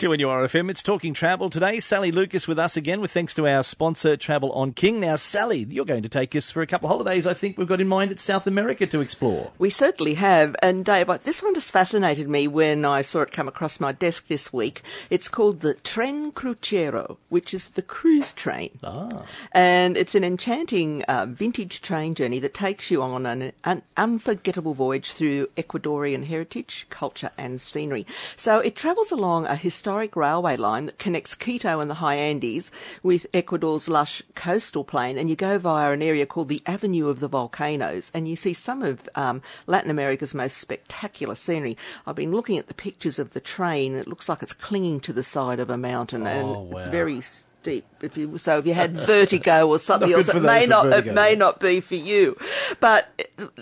2NURFM, it's Talking Travel today. Sally Lucas with us again with thanks to our sponsor, Travel on King. Now, Sally, you're going to take us for a couple of holidays I think we've got in mind at South America to explore. We certainly have. And Dave, this one just fascinated me when I saw it come across my desk this week. It's called the Tren Crucero, which is the cruise train. Ah. And it's an enchanting uh, vintage train journey that takes you on an, an unforgettable voyage through Ecuadorian heritage, culture, and scenery. So it travels along a historic historic railway line that connects Quito and the high Andes with Ecuador's lush coastal plain, and you go via an area called the Avenue of the Volcanoes, and you see some of um, Latin America's most spectacular scenery. I've been looking at the pictures of the train; it looks like it's clinging to the side of a mountain, oh, and wow. it's very deep. If you, so if you had vertigo or something else, it may not vertigo, it may yeah. not be for you. But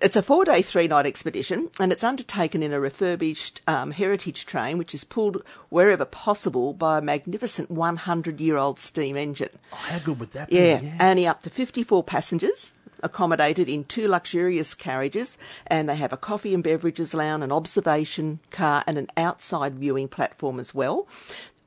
it's a four day, three night expedition, and it's undertaken in a refurbished um, heritage train, which is pulled wherever possible by a magnificent 100 year old steam engine. Oh, how good would that yeah, be? Yeah, only up to 54 passengers accommodated in two luxurious carriages, and they have a coffee and beverages lounge, an observation car, and an outside viewing platform as well.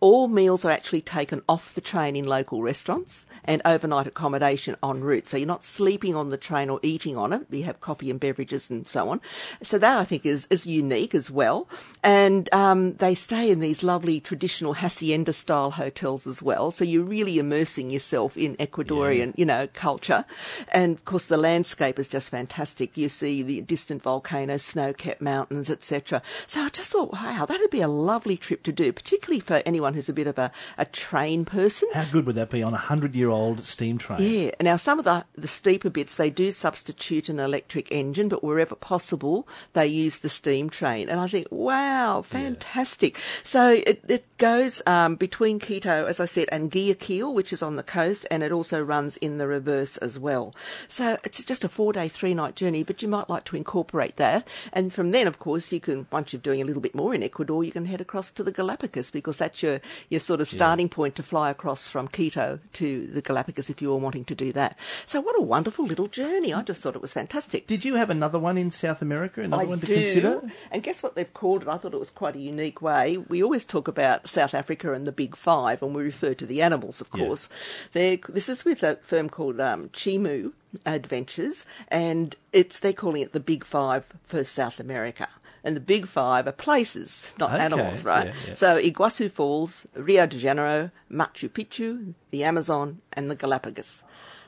All meals are actually taken off the train in local restaurants and overnight accommodation en route. So you're not sleeping on the train or eating on it. You have coffee and beverages and so on. So that I think is, is unique as well. And um, they stay in these lovely traditional hacienda style hotels as well. So you're really immersing yourself in Ecuadorian, yeah. you know, culture. And of course the landscape is just fantastic. You see the distant volcanoes, snow-capped mountains, etc. So I just thought, wow, that'd be a lovely trip to do, particularly for anyone someone who's a bit of a, a train person. How good would that be on a hundred year old steam train? Yeah. Now some of the the steeper bits they do substitute an electric engine, but wherever possible they use the steam train. And I think, wow, fantastic. Yeah. So it, it goes um, between Quito, as I said, and Guayaquil, which is on the coast, and it also runs in the reverse as well. So it's just a four day, three night journey, but you might like to incorporate that. And from then, of course, you can once you're doing a little bit more in Ecuador, you can head across to the Galapagos because that's your your sort of starting yeah. point to fly across from Quito to the Galapagos if you were wanting to do that. So what a wonderful little journey. I just thought it was fantastic. Did you have another one in South America? Another I one to do. consider? And guess what they've called it? I thought it was quite a unique way. We always talk about South Africa and the Big Five, and we refer to the animals, of course. Yeah. This is with a firm called um, Chimu Adventures, and it's they're calling it the Big Five for South America and the big five are places, not okay. animals, right? Yeah, yeah. So Iguazu Falls, Rio de Janeiro, Machu Picchu, the Amazon, and the Galapagos.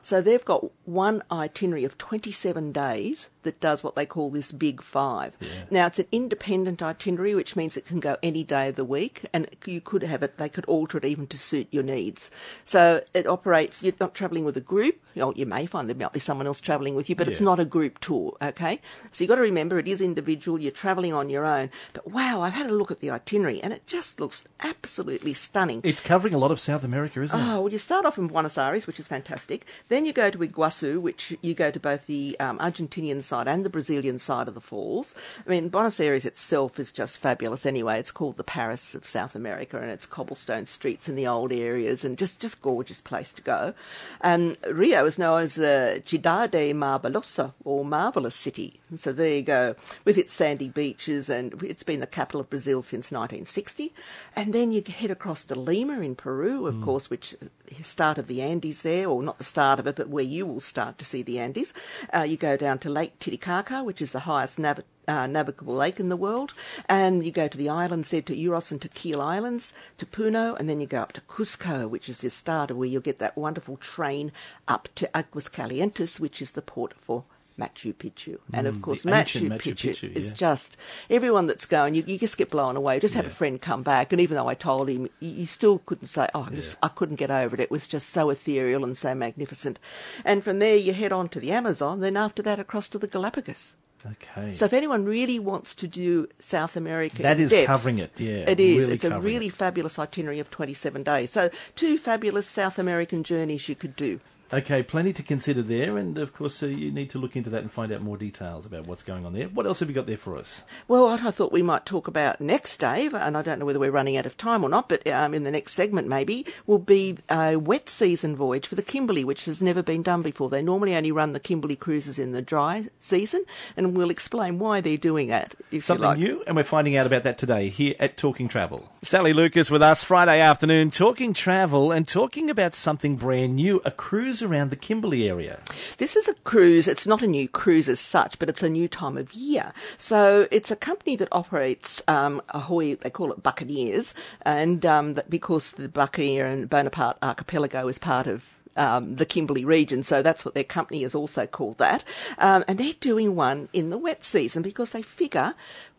So they've got one itinerary of 27 days that does what they call this Big Five. Yeah. Now it's an independent itinerary, which means it can go any day of the week, and you could have it. They could alter it even to suit your needs. So it operates. You're not travelling with a group. You, know, you may find there might be someone else travelling with you, but yeah. it's not a group tour. Okay, so you've got to remember it is individual. You're travelling on your own. But wow, I've had a look at the itinerary, and it just looks absolutely stunning. It's covering a lot of South America, isn't oh, it? Oh well, you start off in Buenos Aires, which is fantastic. Then you go to Iguazu, which you go to both the um, Argentinian side and the Brazilian side of the falls. I mean, Buenos Aires itself is just fabulous anyway. It's called the Paris of South America and it's cobblestone streets in the old areas and just, just gorgeous place to go. And Rio is known as the Cidade Maravilhosa or Marvelous City. And so there you go, with its sandy beaches and it's been the capital of Brazil since 1960. And then you head across to Lima in Peru, of mm. course, which start of the Andes there, or not the start of it, but where you will start to see the Andes. Uh, you go down to Lake Titicaca, which is the highest nav- uh, navigable lake in the world, and you go to the islands there, to Uros and Taquile Islands, to Puno, and then you go up to Cusco, which is the starter, where you'll get that wonderful train up to Aguas Calientes, which is the port for Machu Picchu. And of Mm, course, Machu, Machu Picchu, Picchu, is yeah. just everyone that's going, you, you just get blown away. Just had a friend come back, and even though I told him, you, still couldn't say, oh, I, just, I couldn't get over it. It was just so ethereal and so magnificent. And from there, you head on to the Amazon, then after that, across to the Galapagos. Okay. So if anyone really wants to do South America, that is depth, covering it, yeah. it is. really it's a really it. fabulous itinerary of 27 days. So two fabulous South American journeys you could do. Okay, plenty to consider there, and of course, uh, you need to look into that and find out more details about what's going on there. What else have you got there for us? Well, what I thought we might talk about next, Dave, and I don't know whether we're running out of time or not, but um, in the next segment maybe, will be a wet season voyage for the Kimberley, which has never been done before. They normally only run the Kimberley cruises in the dry season, and we'll explain why they're doing that. If Something like. new, and we're finding out about that today here at Talking Travel. Sally Lucas with us Friday afternoon, talking travel and talking about something brand new a cruise around the Kimberley area. This is a cruise. It's not a new cruise as such, but it's a new time of year. So it's a company that operates um, Ahoy. They call it Buccaneers, and um, because the Buccaneer and Bonaparte archipelago is part of um, the Kimberley region, so that's what their company is also called that. Um, and they're doing one in the wet season because they figure,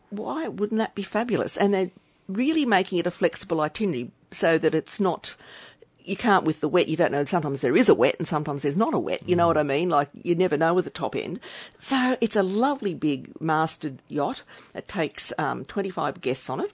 why wouldn't that be fabulous? And they're really making it a flexible itinerary so that it's not you can't with the wet. You don't know. Sometimes there is a wet, and sometimes there's not a wet. You know what I mean? Like you never know with the top end. So it's a lovely big masted yacht. It takes um, 25 guests on it.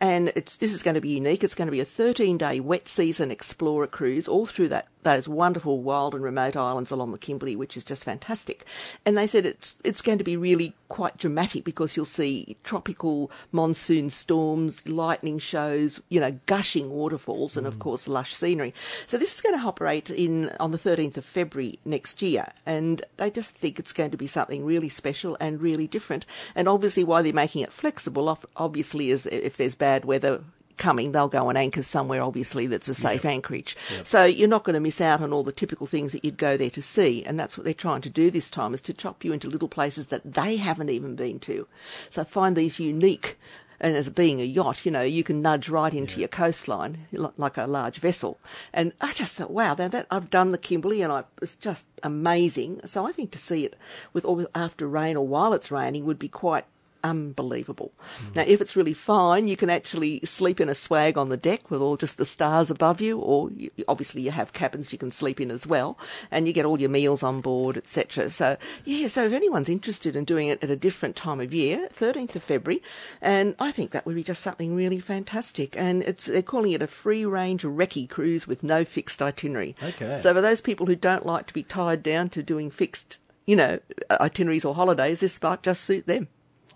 And it's this is going to be unique. It's going to be a 13-day wet season explorer cruise all through that those wonderful wild and remote islands along the Kimberley, which is just fantastic. And they said it's it's going to be really quite dramatic because you'll see tropical monsoon storms, lightning shows, you know, gushing waterfalls, and of hmm. course lush scenery. So this is going to operate in on the 13th of February next year, and they just think it's going to be something really special and really different. And obviously, why they're making it flexible, obviously, is if there's bad weather coming, they'll go and anchor somewhere, obviously, that's a safe anchorage. So you're not going to miss out on all the typical things that you'd go there to see. And that's what they're trying to do this time, is to chop you into little places that they haven't even been to. So find these unique, and as being a yacht, you know, you can nudge right into your coastline like a large vessel. And I just thought, wow, that, that I've done the Kimberley, and I, it's just amazing. So I think to see it with all after rain or while it's raining would be quite unbelievable. Now, if it's really fine, you can actually sleep in a swag on the deck with all just the stars above you, or you, obviously you have cabins you can sleep in as well, and you get all your meals on board, etc. So, yeah, so if anyone's interested in doing it at a different time of year, 13th of February, and I think that would be just something really fantastic. And it's they're calling it a free range recce cruise with no fixed itinerary. Okay. So for those people who don't like to be tied down to doing fixed, you know, itineraries or holidays, this might just suit them.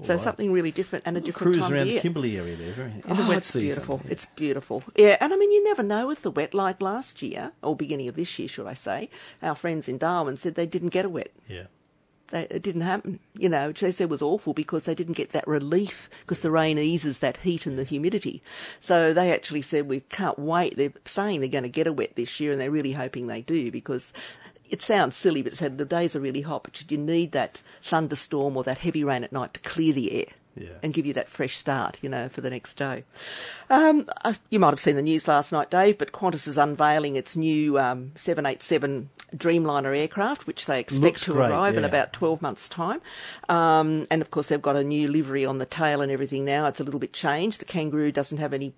So right. something really different and a different Cruise time around the. Kimberley area there, very, in the Oh, wet it's season. beautiful. It's beautiful. Yeah, and I mean, you never know with the wet. Like last year, or beginning of this year, should I say? Our friends in Darwin said they didn't get a wet. Yeah. They, it didn't happen. You know, which they said was awful because they didn't get that relief because the rain eases that heat and the humidity. So they actually said we can't wait. They're saying they're going to get a wet this year, and they're really hoping they do because. It sounds silly, but said the days are really hot, but you need that thunderstorm or that heavy rain at night to clear the air Yeah. and give you that fresh start, you know, for the next day. Um, I- you might have seen the news last night, Dave, but Qantas is unveiling its new um, 787 Dreamliner aircraft, which they expect Looks to great, arrive in about 12 months' time. Um, and of course, they've got a new livery on the tail and everything now. It's a little bit changed. The Kangaroo doesn't have any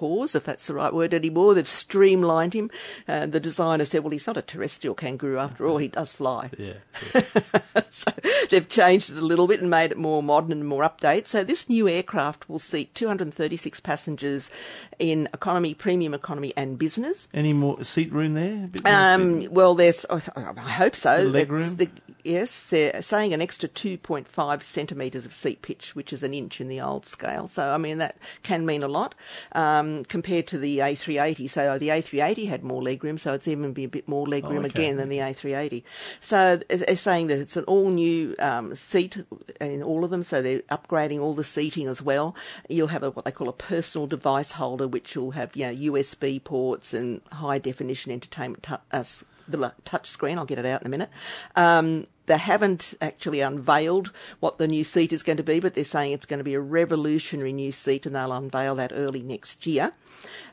paws, if that's the right word anymore. They've streamlined him. Uh, the designer said, well, he's not a terrestrial kangaroo after all, he does fly. Yeah. so they've changed it a little bit and made it more modern and more update. So this new aircraft will seat 236 passengers in economy, premium economy, and business. Any more seat room there? Seat- Um, well, there's, I hope so. The leg room? the- yes, they're saying an extra 2.5 centimetres of seat pitch, which is an inch in the old scale. So, I mean, that can mean a lot um, compared to the A380. So, the A380 had more legroom, so it's even be a bit more legroom Oh, okay. again than the A380. So, they're saying that it's an all new um, seat in all of them. So, they're upgrading all the seating as well. You'll have a, what they call a personal device holder, which will have you know USB ports and high definition entertainment tu- uh, the touch screen. I'll get it out in a minute. Um, they haven't actually unveiled what the new seat is going to be, but they're saying it's going to be a revolutionary new seat, and they'll unveil that early next year.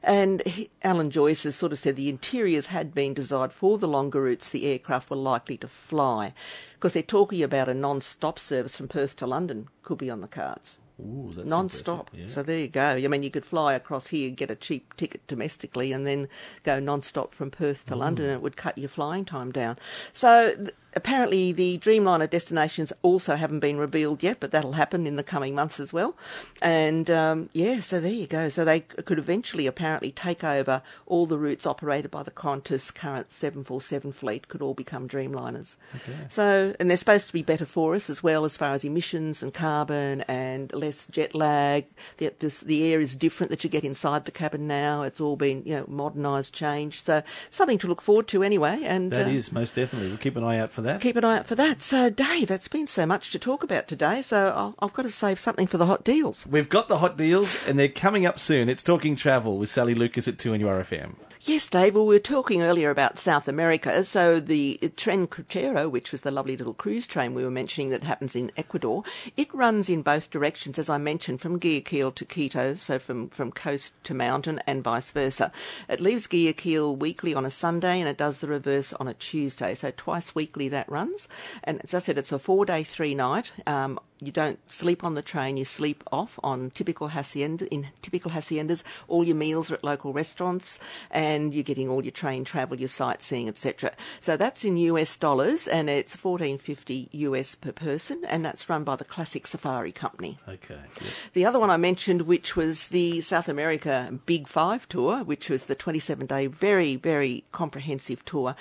And he, Alan Joyce has sort of said the interiors had been designed for the longer routes the aircraft were likely to fly, because they're talking about a non-stop service from Perth to London could be on the cards Ooh, that's non-stop. yeah. So there you go. I mean, you could fly across here, get a cheap ticket domestically, and then go non-stop from Perth to London, and it would cut your flying time down. So apparently, the Dreamliner destinations also haven't been revealed yet, but that'll happen in the coming months as well. And um, yeah, so there you go. So they could eventually apparently take over all the routes operated by the Qantas current 747 fleet, could all become Dreamliners. Okay. So, and they're supposed to be better for us as well as far as emissions and carbon and less jet lag. The, this, the air is different that you get inside the cabin now. It's all been, you know, modernised, changed. So something to look forward to anyway. And That uh, is most definitely. We'll keep an eye out for that. Keep an eye out for that. So, Dave, that's been so much to talk about today. So I've got to save something for the hot deals. We've got the hot deals, and they're coming up soon. It's Talking Travel with Sally Lucas at 2NURFM. Yes, Dave. Well, we were talking earlier about South America. So the Tren Crucero, which was the lovely little cruise train we were mentioning that happens in Ecuador, it runs in both directions, as I mentioned, from Guayaquil to Quito, so from, from coast to mountain and vice versa. It leaves Guayaquil weekly on a Sunday and it does the reverse on a Tuesday. So twice weekly that runs. And as I said, it's a four day, three night. Um, you don't sleep on the train, you sleep off on typical hacienda in typical haciendas. All your meals are at local restaurants and you're getting all your train travel, your sightseeing, etc. So that's in US dollars and it's fourteen fifty US per person and that's run by the Classic Safari Company. Okay. yeah. The other one I mentioned, which was the South America Big Five tour, which was the 27 day, very, very comprehensive tour.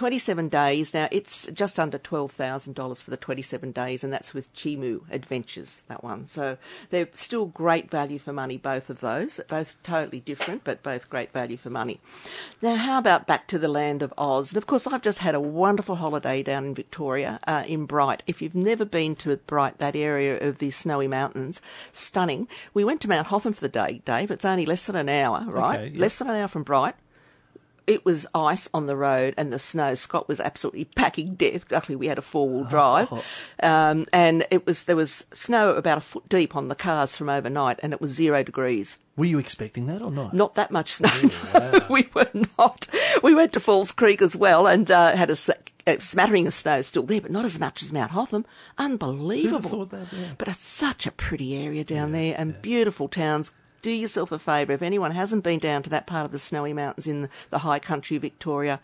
27 days. Now, it's just under $12,000 for the 27 days, and that's with Chimu Adventures, that one. So they're still great value for money, both of those. Both totally different, but both great value for money. Now, how about back to the land of Oz? And of course, I've just had a wonderful holiday down in Victoria, uh, in Bright. If you've never been to Bright, that area of the snowy mountains, stunning. We went to Mount Hotham for the day, Dave. It's only less than an hour, right? Okay, yeah. Less than an hour from Bright it was ice on the road and the snow. Scott was absolutely packing death. Luckily, we had a four wheel drive, um, and it was there was snow about a foot deep on the cars from overnight, and it was zero degrees. Were you expecting that or not? Not that much snow. no, we were not. We went to Falls Creek as well and uh, had a, a smattering of snow still there, but not as much as Mount Hotham. Unbelievable. thought that, yeah. But it's such a pretty area down there and beautiful towns. Do yourself a favour. If anyone hasn't been down to that part of the snowy mountains in the high country of Victoria,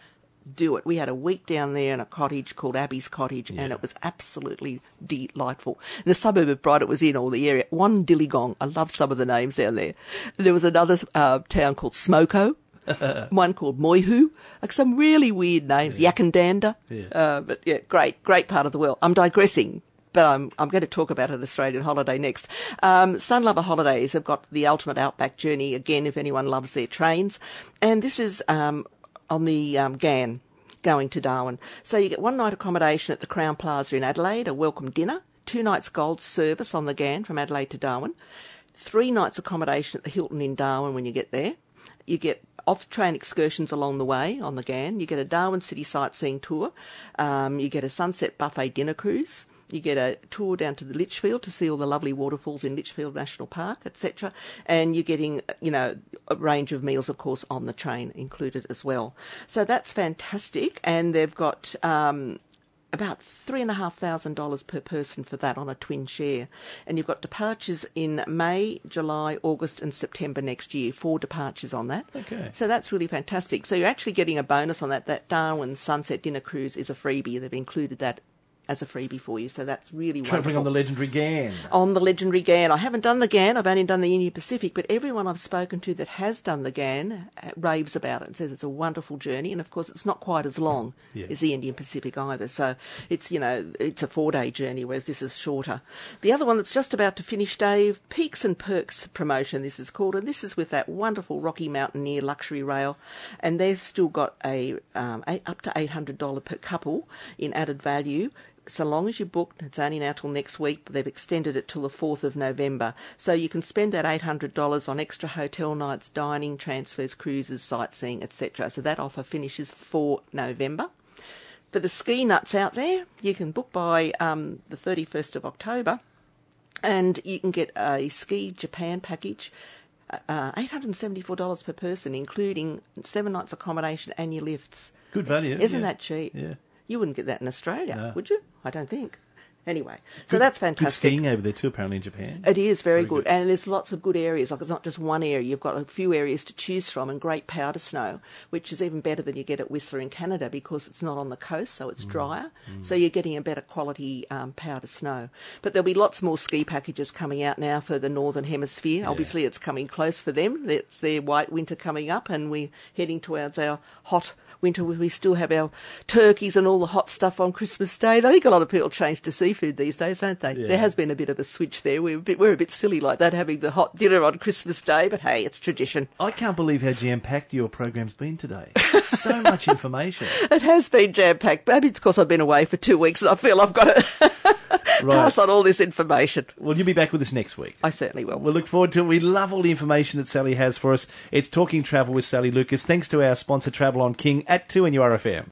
do it. We had a week down there in a cottage called Abbey's Cottage, and it was absolutely delightful. The suburb of Bright it was in, all the area, Wandiligong. I love some of the names down there. There was another uh, town called Smoko. one called Moyhu, like some really weird names, Yackandandah. Yeah. Uh, but yeah, great, great part of the world. I'm digressing, but I'm, I'm going to talk about an Australian holiday next. Um, Sunlover Holidays have got the ultimate outback journey again if anyone loves their trains. And this is um, on the um, Ghan going to Darwin. So you get one night accommodation at the Crowne Plaza in Adelaide, a welcome dinner, two nights gold service on the Ghan from Adelaide to Darwin, three nights accommodation at the Hilton in Darwin when you get there. You get off train excursions along the way on the Ghan. You get a Darwin City sightseeing tour. Um, you get a sunset buffet dinner cruise. You get a tour down to the Litchfield to see all the lovely waterfalls in Litchfield National Park, etc. And you're getting, you know, a range of meals, of course, on the train included as well. So that's fantastic. And they've got um, about three and a half thousand dollars per person for that on a twin share. And you've got departures in May, July, August, and September next year. Four departures on that. Okay. So that's really fantastic. So you're actually getting a bonus on that. That Darwin Sunset Dinner Cruise is a freebie. They've included that as a freebie for you. So that's really Travelling wonderful on the legendary Ghan. on the legendary Ghan. I haven't done the Ghan, I've only done the Indian Pacific, but everyone I've spoken to that has done the Ghan uh, raves about it and says it's a wonderful journey. And of course, it's not quite as long Yeah. as the Indian Pacific either. So it's, you know, it's a four day journey, whereas this is shorter. The other one that's just about to finish, Dave, Peaks and Perks promotion, this is called, and this is with that wonderful Rocky Mountaineer luxury rail. And they've still got a, um, a up to $800 per couple in added value so long as you book, it's only now till next week, but they've extended it till the 4th of November. So you can spend that $800 on extra hotel nights, dining, transfers, cruises, sightseeing, etc. So that offer finishes for November. For the ski nuts out there, you can book by um, the 31st of October and you can get a ski Japan package. Uh, $874 per person, including seven nights accommodation and your lifts. Good value. Isn't yeah. that cheap? Yeah. You wouldn't get that in Australia, No. would you? I don't think. Anyway, so that's fantastic. Good skiing over there too, apparently in Japan. It is very, Very good. good. and there's lots of good areas. Like it's not just one area; you've got a few areas to choose from, and great powder snow, which is even better than you get at Whistler in Canada because it's not on the coast, so Mm. it's drier. So you're getting a better quality um, powder snow. But there'll be lots more ski packages coming out now for the northern hemisphere. Obviously, it's coming close for them. It's their white winter coming up, and we're heading towards our hot winter where we still have our turkeys and all the hot stuff on Christmas Day. I think a lot of people change to seafood these days, don't they? Yeah. There has been a bit of a switch there. We're a bit, we're a bit silly like that, having the hot dinner on Christmas Day, but hey, it's tradition. I can't believe how jam packed your program's been today. so much information. It has been jam packed. Maybe it's because I've been away for two weeks and I feel I've got Right. pass on all this information. Well, you'll be back with us next week. I certainly will. We'll look forward to it. We love all the information that Sally has for us. It's Talking Travel with Sally Lucas. Thanks to our sponsor, Travel on King, at 2NURFM.